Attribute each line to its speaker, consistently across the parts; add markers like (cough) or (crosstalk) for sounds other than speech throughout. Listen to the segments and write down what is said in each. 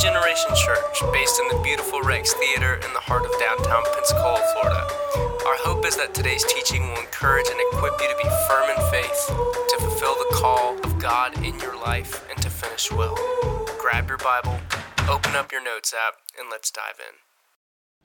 Speaker 1: Generation Church, based in the beautiful Rex Theater in the heart of downtown Pensacola, Florida. Our hope is that today's teaching will encourage and equip you to be firm in faith, to fulfill the call of God in your life, and to finish well. Grab your Bible, open up your notes app, and let's dive in.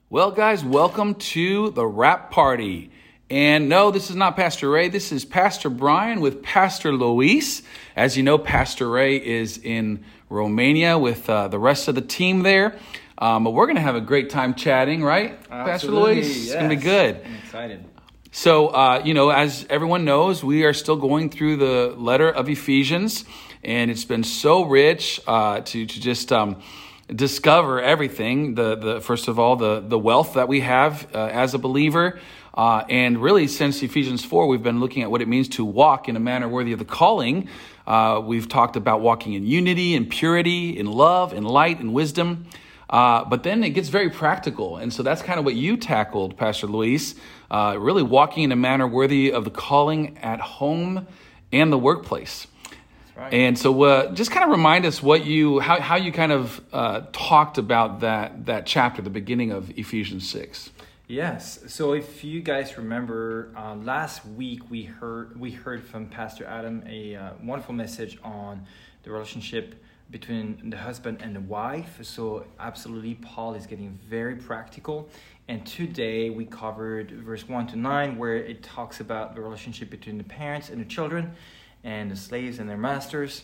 Speaker 2: Well, guys, welcome to the Wrap Party. And no, this is not Pastor Ray. This is Pastor Bryan with Pastor Loïs. As you know, Pastor Ray is in Romania with uh, the rest of the team there. Um, but we're going to have a great time chatting, right, Pastor Loïs? It's going to be good.
Speaker 3: I'm excited.
Speaker 2: So, uh, you know, as everyone knows, we are still going through the letter of Ephesians, and it's been so rich uh, to, to just. Um, discover everything the, the first of all the, the wealth that we have uh, as a believer uh, and really since ephesians 4 we've been looking at what it means to walk in a manner worthy of the calling uh, we've talked about walking in unity and purity in love in light and wisdom uh, but then it gets very practical and so that's kind of what you tackled pastor loïs uh, really walking in a manner worthy of the calling at home and the workplace
Speaker 3: Right.
Speaker 2: and so, uh, just kind of remind us what you how, how you kind of uh, talked about that that chapter, the beginning of Ephesians six.
Speaker 3: Yes. So if you guys remember, uh, last week we heard we heard from Pastor Adam a uh, wonderful message on the relationship between the husband and the wife. So absolutely, Paul is getting very practical. And today we covered verse one to nine, where it talks about the relationship between the parents and the children, and the slaves and their masters.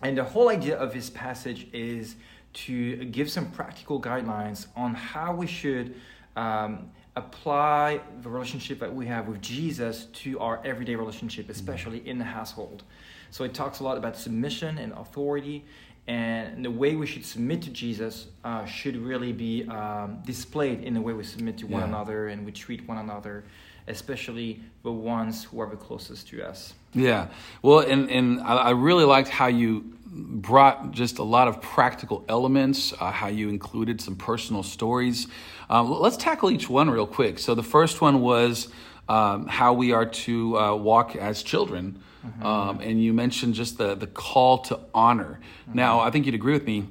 Speaker 3: And the whole idea of this passage is to give some practical guidelines on how we should um, apply the relationship that we have with Jesus to our everyday relationship, especially in the household. So it talks a lot about submission and authority, and the way we should submit to Jesus uh, should really be um, displayed in the way we submit to one
Speaker 2: Yeah.
Speaker 3: another and we treat one another, especially the ones who are the closest to us.
Speaker 2: Yeah, well, and and I, really liked how you brought just a lot of practical elements, uh, how you included some personal stories. Um, let's tackle each one real quick. So the first one was um, how we are to uh, walk as children, um, and you mentioned just the the call to honor. Now, I think you'd agree with me.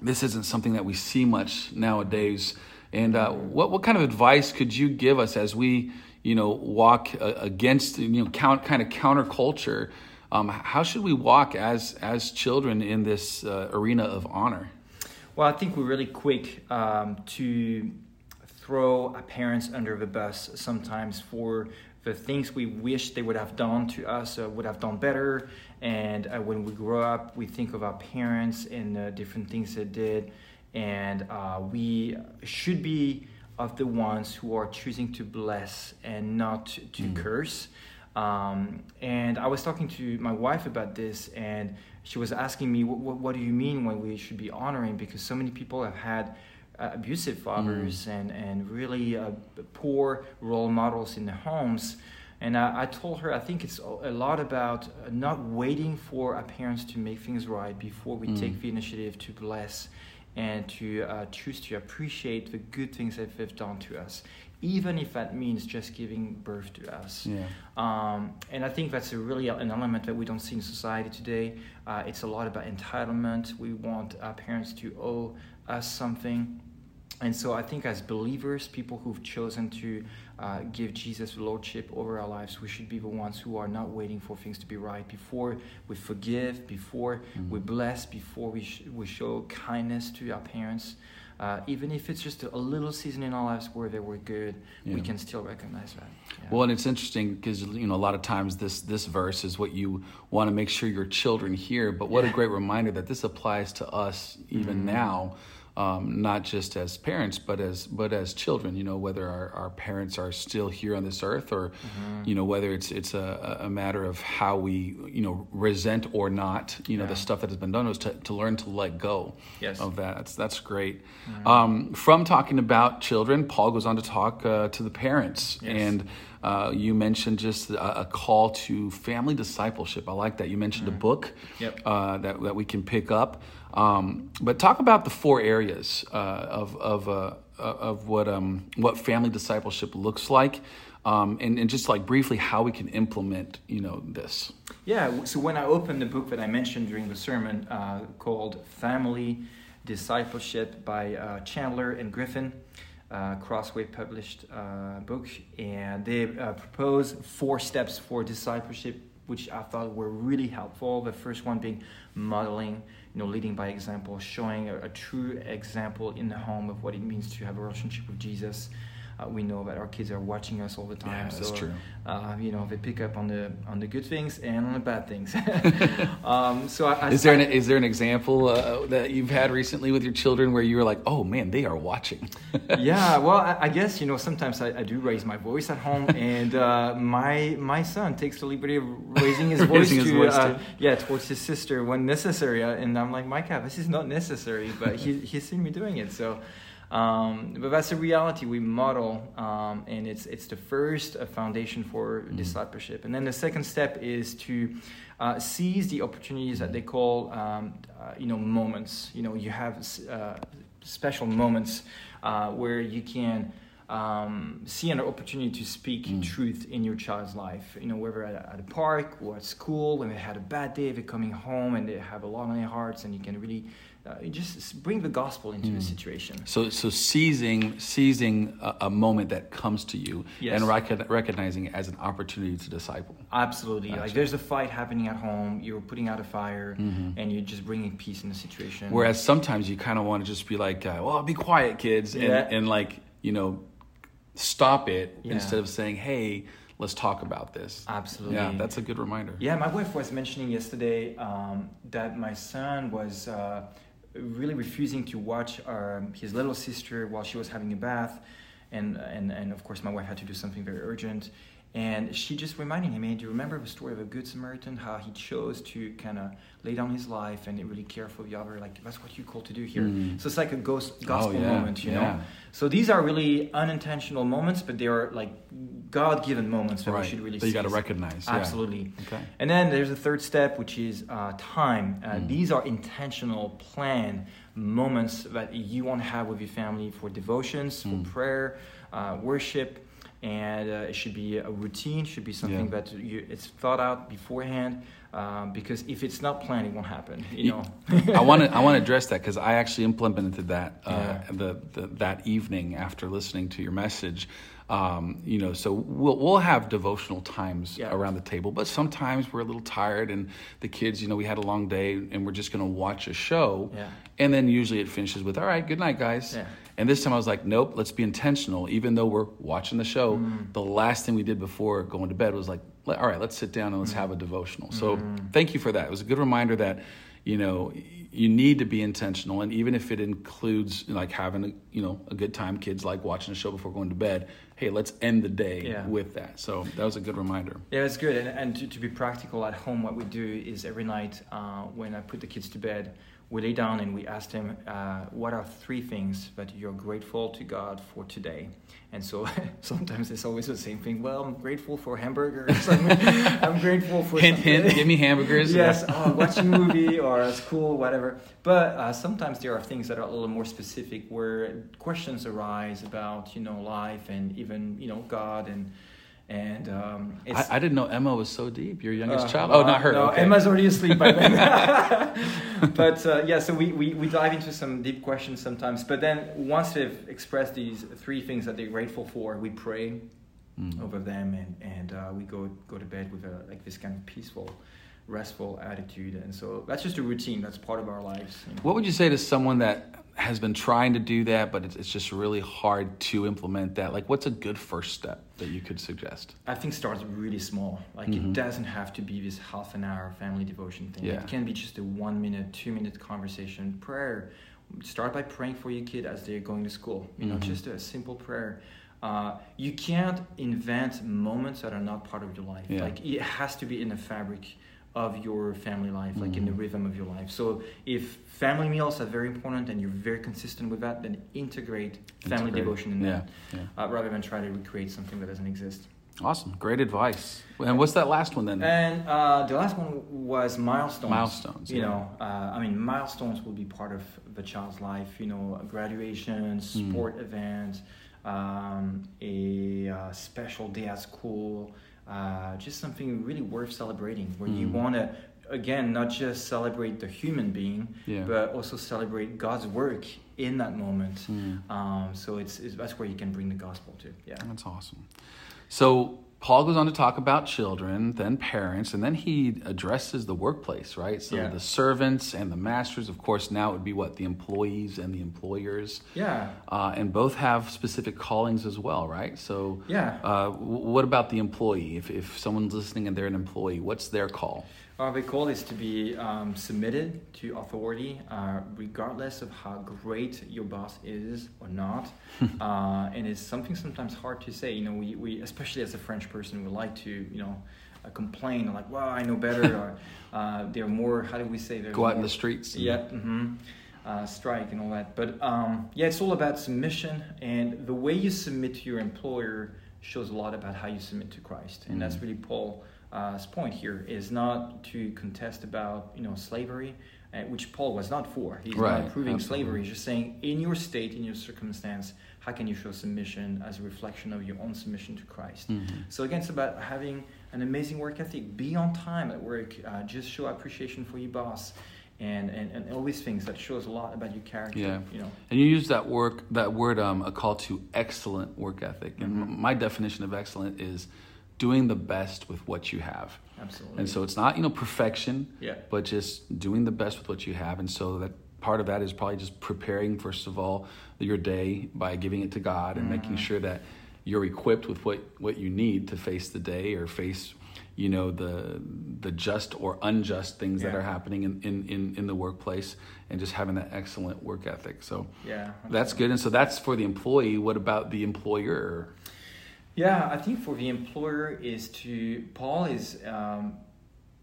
Speaker 2: This isn't something that we see much nowadays. And uh, what what kind of advice could you give us as we, you know, walk uh, against you know count kind of counterculture? Um, how should we walk as as children in this uh, arena of honor?
Speaker 3: Well, I think we're really quick um, to throw our parents under the bus sometimes for the things we wish they would have done to us, uh, would have done better. And uh, when we grow up, we think of our parents and uh, different things they did. And uh, we should be of the ones who are choosing to bless and not to curse. Um, and I was talking to my wife about this, and she was asking me, what, what, what do you mean when we should be honoring? Because so many people have had uh, abusive fathers and, and really uh, poor role models in their homes. And I, I told her, I think it's a lot about uh, not waiting for our parents to make things right before we take the initiative to bless and to uh, choose to appreciate the good things that they've done to us, even if that means just giving birth to us.
Speaker 2: Yeah.
Speaker 3: Um, and I think that's a really an element that we don't see in society today. Uh, it's a lot about entitlement. We want our parents to owe us something. And so I think as believers, people who've chosen to uh, give Jesus lordship over our lives, we should be the ones who are not waiting for things to be right before we forgive, before we bless, before we, sh- we show kindness to our parents. Uh, even if it's just a little season in our lives where they were good, we can still recognize that. Yeah.
Speaker 2: Well, and it's interesting because you know a lot of times this this verse is what you want to make sure your children hear. But what a great reminder that this applies to us even now, um, not just as parents, but as but as children. You know, whether our, our parents are still here on this earth, or you know whether it's it's a, a matter of how we you know resent or not. You know the stuff that has been done is to, to learn to let go
Speaker 3: Yes.
Speaker 2: of that. That's that's great. Um, from talking about children, Paul goes on to talk uh, to the parents
Speaker 3: Yes.
Speaker 2: and. Uh, you mentioned just a, a call to family discipleship. I like that. You mentioned a book
Speaker 3: Yep.
Speaker 2: uh, that, that we can pick up. Um, but talk about the four areas uh, of, of, uh, of what, um, what family discipleship looks like. Um, and, and just like briefly how we can implement, you know, this.
Speaker 3: Yeah, so when I opened the book that I mentioned during the sermon uh, called Family Discipleship by uh, Chandler and Griffin. Uh, Crossway published uh, book, and they propose four steps for discipleship, which I thought were really helpful. The first one being modeling, you know, leading by example, showing a, a true example in the home of what it means to have a relationship with Jesus. Uh, we know that our kids are watching us all the time.
Speaker 2: Yeah, that's
Speaker 3: so,
Speaker 2: true.
Speaker 3: Uh, you know, they pick up on the on the good things and on the bad things. (laughs) (laughs) um, so, I, I,
Speaker 2: Is there an is there an example uh, that you've had recently with your children where you were like, oh man, they are watching? (laughs)
Speaker 3: yeah, well, I, I guess you know sometimes I, do raise my voice at home, and uh, my my son takes the liberty of raising his voice
Speaker 2: Raising his
Speaker 3: to
Speaker 2: voice
Speaker 3: uh,
Speaker 2: too.
Speaker 3: yeah towards his sister when necessary, and I'm like, Micah, this is not necessary, but he he's seen me doing it, so. Um, but that's a reality we model, um, and it's it's the first uh, foundation for discipleship. And then the second step is to uh, seize the opportunities that they call, um, uh, you know, moments. You know, you have uh, special moments uh, where you can um, see an opportunity to speak truth in your child's life. You know, whether at, at a park or at school, when they had a bad day, they're coming home and they have a lot on their hearts, and you can really uh, just bring the gospel into the situation.
Speaker 2: So, so seizing seizing a, a moment that comes to you
Speaker 3: Yes.
Speaker 2: and rec- recognizing it as an opportunity to disciple.
Speaker 3: Absolutely. Like there's a fight happening at home, you're putting out a fire, and you're just bringing peace in the situation.
Speaker 2: Whereas sometimes you kind of want to just be like, uh, "Well, be quiet, kids," and,
Speaker 3: Yeah.
Speaker 2: and like you know, stop it
Speaker 3: Yeah.
Speaker 2: instead of saying, "Hey, let's talk about this."
Speaker 3: Absolutely.
Speaker 2: Yeah, that's a good reminder.
Speaker 3: Yeah, my wife was mentioning yesterday um, that my son was uh, really refusing to watch um, his little sister while she was having a bath, and, and and of course my wife had to do something very urgent, and she just reminded him, "Hey, do you remember the story of a good Samaritan? How he chose to kind of lay down his life and really care for the other? Like that's what you're called to do here.
Speaker 2: Mm.
Speaker 3: So it's like a ghost, gospel
Speaker 2: Oh, yeah,
Speaker 3: moment, you
Speaker 2: yeah.
Speaker 3: know. So these are really unintentional moments, but they are like God-given moments that
Speaker 2: right.
Speaker 3: we should really.
Speaker 2: that you got to recognize. yeah.
Speaker 3: Absolutely.
Speaker 2: Okay.
Speaker 3: And then there's a third step, which is uh, time. Uh,
Speaker 2: Mm.
Speaker 3: These are intentional, planned moments that you want to have with your family for devotions, for
Speaker 2: Mm.
Speaker 3: prayer, uh, worship, and uh, it should be a routine. Should be something
Speaker 2: Yeah.
Speaker 3: that you, it's thought out beforehand. Um, because if it's not planned, it won't happen.
Speaker 2: You
Speaker 3: know. (laughs)
Speaker 2: I want to I want to address that because I actually implemented that uh,
Speaker 3: Yeah.
Speaker 2: the, the that evening after listening to your message. Um, you know, so we'll we'll have devotional times
Speaker 3: Yeah.
Speaker 2: around the table, but sometimes we're a little tired, and the kids, you know, we had a long day, and we're just going to watch a show,
Speaker 3: Yeah.
Speaker 2: and then usually it finishes with, "All right, good night, guys."
Speaker 3: Yeah.
Speaker 2: And this time I was like, nope, let's be intentional. Even though we're watching the show,
Speaker 3: Mm.
Speaker 2: the last thing we did before going to bed was like, all right, let's sit down and let's have a devotional. So
Speaker 3: Mm.
Speaker 2: thank you for that. It was a good reminder that, you know, you need to be intentional. And even if it includes like having, a, you know, a good time, kids like watching a show before going to bed, hey, let's end the day
Speaker 3: Yeah.
Speaker 2: with that. So that was a good reminder.
Speaker 3: Yeah, it's good. And, and to, to be practical at home, what we do is every night uh, when I put the kids to bed, we lay down and we ask them, uh, what are three things that you're grateful to God for today? And so (laughs) sometimes it's always the same thing. Well, I'm grateful for hamburgers. (laughs) I'm, I'm grateful for
Speaker 2: Hint,
Speaker 3: something."
Speaker 2: hint, give me hamburgers. (laughs)
Speaker 3: yes, oh, watching a movie or school, whatever. But uh, sometimes there are things that are a little more specific where questions arise about, you know, life and even, you know, God and and um, it's,
Speaker 2: I, I didn't know Emma was so deep. Your youngest
Speaker 3: uh,
Speaker 2: child? oh, not her.
Speaker 3: No,
Speaker 2: okay.
Speaker 3: Emma's already asleep by then. (laughs) (laughs) but uh, yeah, so we, we, we dive into some deep questions sometimes. But then once they've expressed these three things that they're grateful for, we pray
Speaker 2: Mm.
Speaker 3: over them and, and uh, we go go to bed with a, like this kind of peaceful, restful attitude. And so that's just a routine. That's part of our lives. you know.
Speaker 2: What would you say to someone that has been trying to do that, but it's, it's just really hard to implement that? Like, what's a good first step that you could suggest?
Speaker 3: I think starts really small. Like
Speaker 2: Mhm.
Speaker 3: it doesn't have to be this half an hour family devotion thing.
Speaker 2: Yeah.
Speaker 3: It can be just a one minute, two minute conversation prayer. Start by praying for your kid as they're going to school. You know,
Speaker 2: Mhm.
Speaker 3: just a simple prayer. Uh, you can't invent moments that are not part of your life.
Speaker 2: Yeah.
Speaker 3: Like it has to be in the fabric of your family life, like in the
Speaker 2: Mhm.
Speaker 3: rhythm of your life. So if family meals are very important and you're very consistent with that, then integrate family
Speaker 2: Integrate.
Speaker 3: devotion in
Speaker 2: Yeah,
Speaker 3: that,
Speaker 2: yeah.
Speaker 3: uh, rather than try to recreate something that doesn't exist.
Speaker 2: Awesome. Great advice. And what's that last one then?
Speaker 3: And uh, the last one was milestones.
Speaker 2: Milestones,
Speaker 3: You
Speaker 2: yeah.
Speaker 3: know, uh, I mean, milestones will be part of the child's life. You know, graduation,
Speaker 2: Mm.
Speaker 3: sport events, um, a uh, special day at school, uh, just something really worth celebrating where you
Speaker 2: Mm.
Speaker 3: want to again not just celebrate the human being,
Speaker 2: Yeah.
Speaker 3: but also celebrate God's work in that moment.
Speaker 2: Mm.
Speaker 3: Um, so it's, it's that's where you can bring the gospel to. Yeah.
Speaker 2: That's awesome. So Paul goes on to talk about children, then parents, and then he addresses the workplace, right? So
Speaker 3: Yeah.
Speaker 2: the servants and the masters, of course, now it would be what the employees and the employers,
Speaker 3: Yeah.
Speaker 2: uh, and both have specific callings as well, right? So
Speaker 3: Yeah.
Speaker 2: uh, w- what about the employee? If if someone's listening and they're an employee, what's their call?
Speaker 3: Our big call is to be um, submitted to authority, uh, regardless of how great your boss is or not. (laughs) uh, and it's something sometimes hard to say. You know, we, we especially as a French person, we like to, you know, uh, complain like, "Well, I know better," or (laughs) uh, they're more. How do we say? They're
Speaker 2: Go out in the streets.
Speaker 3: Yeah. hmm Uh, strike and all that. But um, yeah, it's all about submission, and the way you submit to your employer shows a lot about how you submit to Christ, and that's
Speaker 2: Mhm.
Speaker 3: really Paul's point here is not to contest about you know slavery, uh, which Paul was not for. He's
Speaker 2: Right,
Speaker 3: not proving slavery. He's just saying in your state, in your circumstance, how can you show submission as a reflection of your own submission to Christ?
Speaker 2: Mhm.
Speaker 3: So again, it's about having an amazing work ethic. Be on time at work. Uh, just show appreciation for your boss, and, and and all these things that shows a lot about your character.
Speaker 2: Yeah.
Speaker 3: You know.
Speaker 2: And you use that work that word um, a call to excellent work ethic. And
Speaker 3: Mhm.
Speaker 2: my definition of excellent is doing the best with what you have.
Speaker 3: Absolutely.
Speaker 2: And so it's not, you know, perfection,
Speaker 3: Yeah.
Speaker 2: but just doing the best with what you have. And so that part of that is probably just preparing first of all your day by giving it to God and making
Speaker 3: Mhm.
Speaker 2: sure that you're equipped with what what you need to face the day or face you know the the just or unjust things that are happening in, in, in, in the workplace and just having that excellent work ethic. So
Speaker 3: Yeah.
Speaker 2: that's good. And so that's for the employee. What about the employer?
Speaker 3: Yeah, I think for the employer is to Paul is um,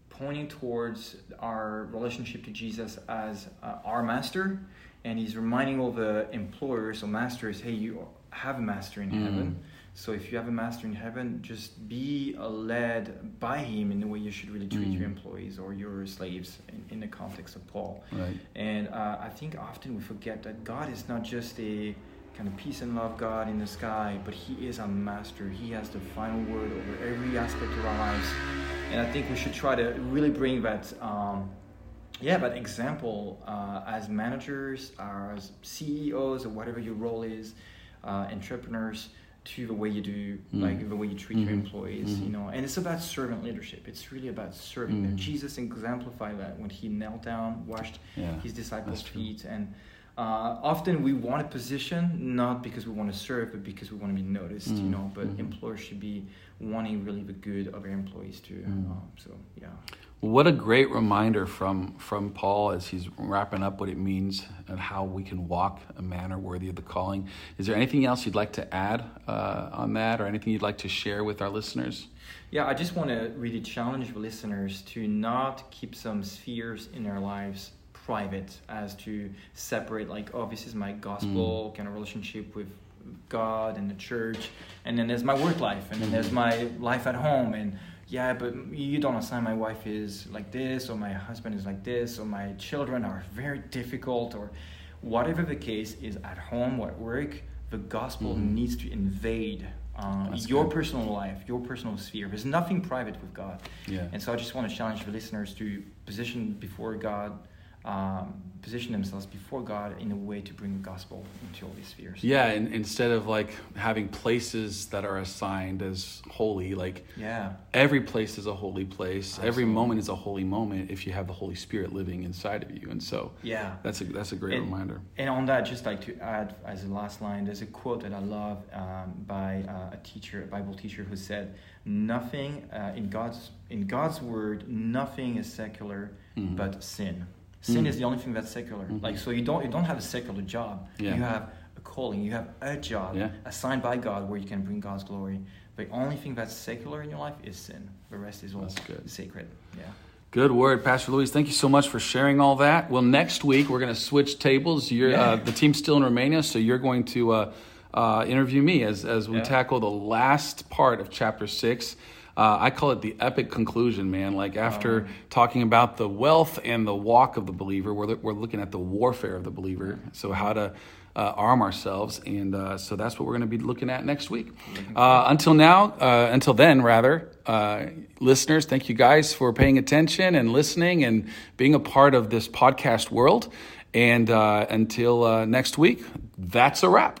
Speaker 3: pointing towards our relationship to Jesus as uh, our master, and he's reminding all the employers or masters, hey, you have a master in
Speaker 2: Mm.
Speaker 3: heaven. So if you have a master in heaven, just be led by him in the way you should really treat
Speaker 2: Mm.
Speaker 3: your employees or your slaves in, in the context of Paul.
Speaker 2: Right.
Speaker 3: And uh, I think often we forget that God is not just a kind of peace and love God in the sky, but He is our master. He has the final word over every aspect of our lives. And I think we should try to really bring that, um, yeah, that example uh, as managers, as CEOs, or whatever your role is, uh, entrepreneurs, to the way you do,
Speaker 2: Mm.
Speaker 3: like the way you treat your
Speaker 2: Mhm.
Speaker 3: employees,
Speaker 2: Mhm.
Speaker 3: you know. And it's about servant leadership. It's really about serving them.
Speaker 2: Mm.
Speaker 3: Jesus exemplified that when he knelt down, washed
Speaker 2: Yeah.
Speaker 3: his disciples' feet. And uh, often we want a position not because we want to serve, but because we want to be noticed, you
Speaker 2: Mm,
Speaker 3: know. But
Speaker 2: mhm.
Speaker 3: employers should be wanting really the good of their employees too.
Speaker 2: Mm.
Speaker 3: Um, so yeah,
Speaker 2: What a great reminder from from Paul as he's wrapping up what it means and how we can walk a manner worthy of the calling. Is there anything else you'd like to add uh, on that, or anything you'd like to share with our listeners?
Speaker 3: yeah. I just want to really challenge listeners to not keep some spheres in their lives private, as to separate like, oh, this is my gospel kind of relationship with God and the church, and then there's my work life, and then there's my life at home, and yeah, but you don't understand. My wife is like this, or my husband is like this, or my children are very difficult, or whatever the case is at home or at work. The gospel
Speaker 2: Mhm.
Speaker 3: needs to invade uh, your
Speaker 2: good.
Speaker 3: personal life, your personal sphere. There's nothing private with God.
Speaker 2: Yeah.
Speaker 3: And so I just want to challenge the listeners to position before God, um, position themselves before God in a way to bring the gospel into all these spheres.
Speaker 2: Yeah, and instead of like having places that are assigned as holy, like
Speaker 3: Yeah.
Speaker 2: every place is a holy place. Every moment is a holy moment if you have the Holy Spirit living inside of you. And so
Speaker 3: Yeah.
Speaker 2: that's a that's a great
Speaker 3: And-
Speaker 2: reminder.
Speaker 3: And on that, just like to add as a last line, there's a quote that I love um, by uh, a teacher, a Bible teacher, who said, "Nothing uh, in God's in God's word, nothing is secular
Speaker 2: Mhm.
Speaker 3: but sin. Sin
Speaker 2: Mhm.
Speaker 3: is the only thing that's secular.
Speaker 2: Mhm.
Speaker 3: Like so, you don't you don't have a secular job.
Speaker 2: Yeah.
Speaker 3: You have a calling. You have a job
Speaker 2: Yeah.
Speaker 3: assigned by God where you can bring God's glory. The only thing that's secular in your life is sin. The rest is all sacred. Yeah.
Speaker 2: Good word, Pastor Loïs. Thank you so much for sharing all that. Well, next week we're going to switch tables. You're,
Speaker 3: Yeah.
Speaker 2: uh, the team's still in Romania, so you're going to uh, uh, interview me as, as we
Speaker 3: Yeah.
Speaker 2: tackle the last part of chapter six. Uh, I call it the epic conclusion, man. Like after talking about the wealth and the walk of the believer, we're, we're looking at the warfare of the believer. So, how to uh, arm ourselves. And uh, so that's what we're going to be looking at next week. Uh, until now, uh, until then, rather, uh, listeners, thank you guys for paying attention and listening and being a part of this podcast world. And uh, until next week, that's a wrap.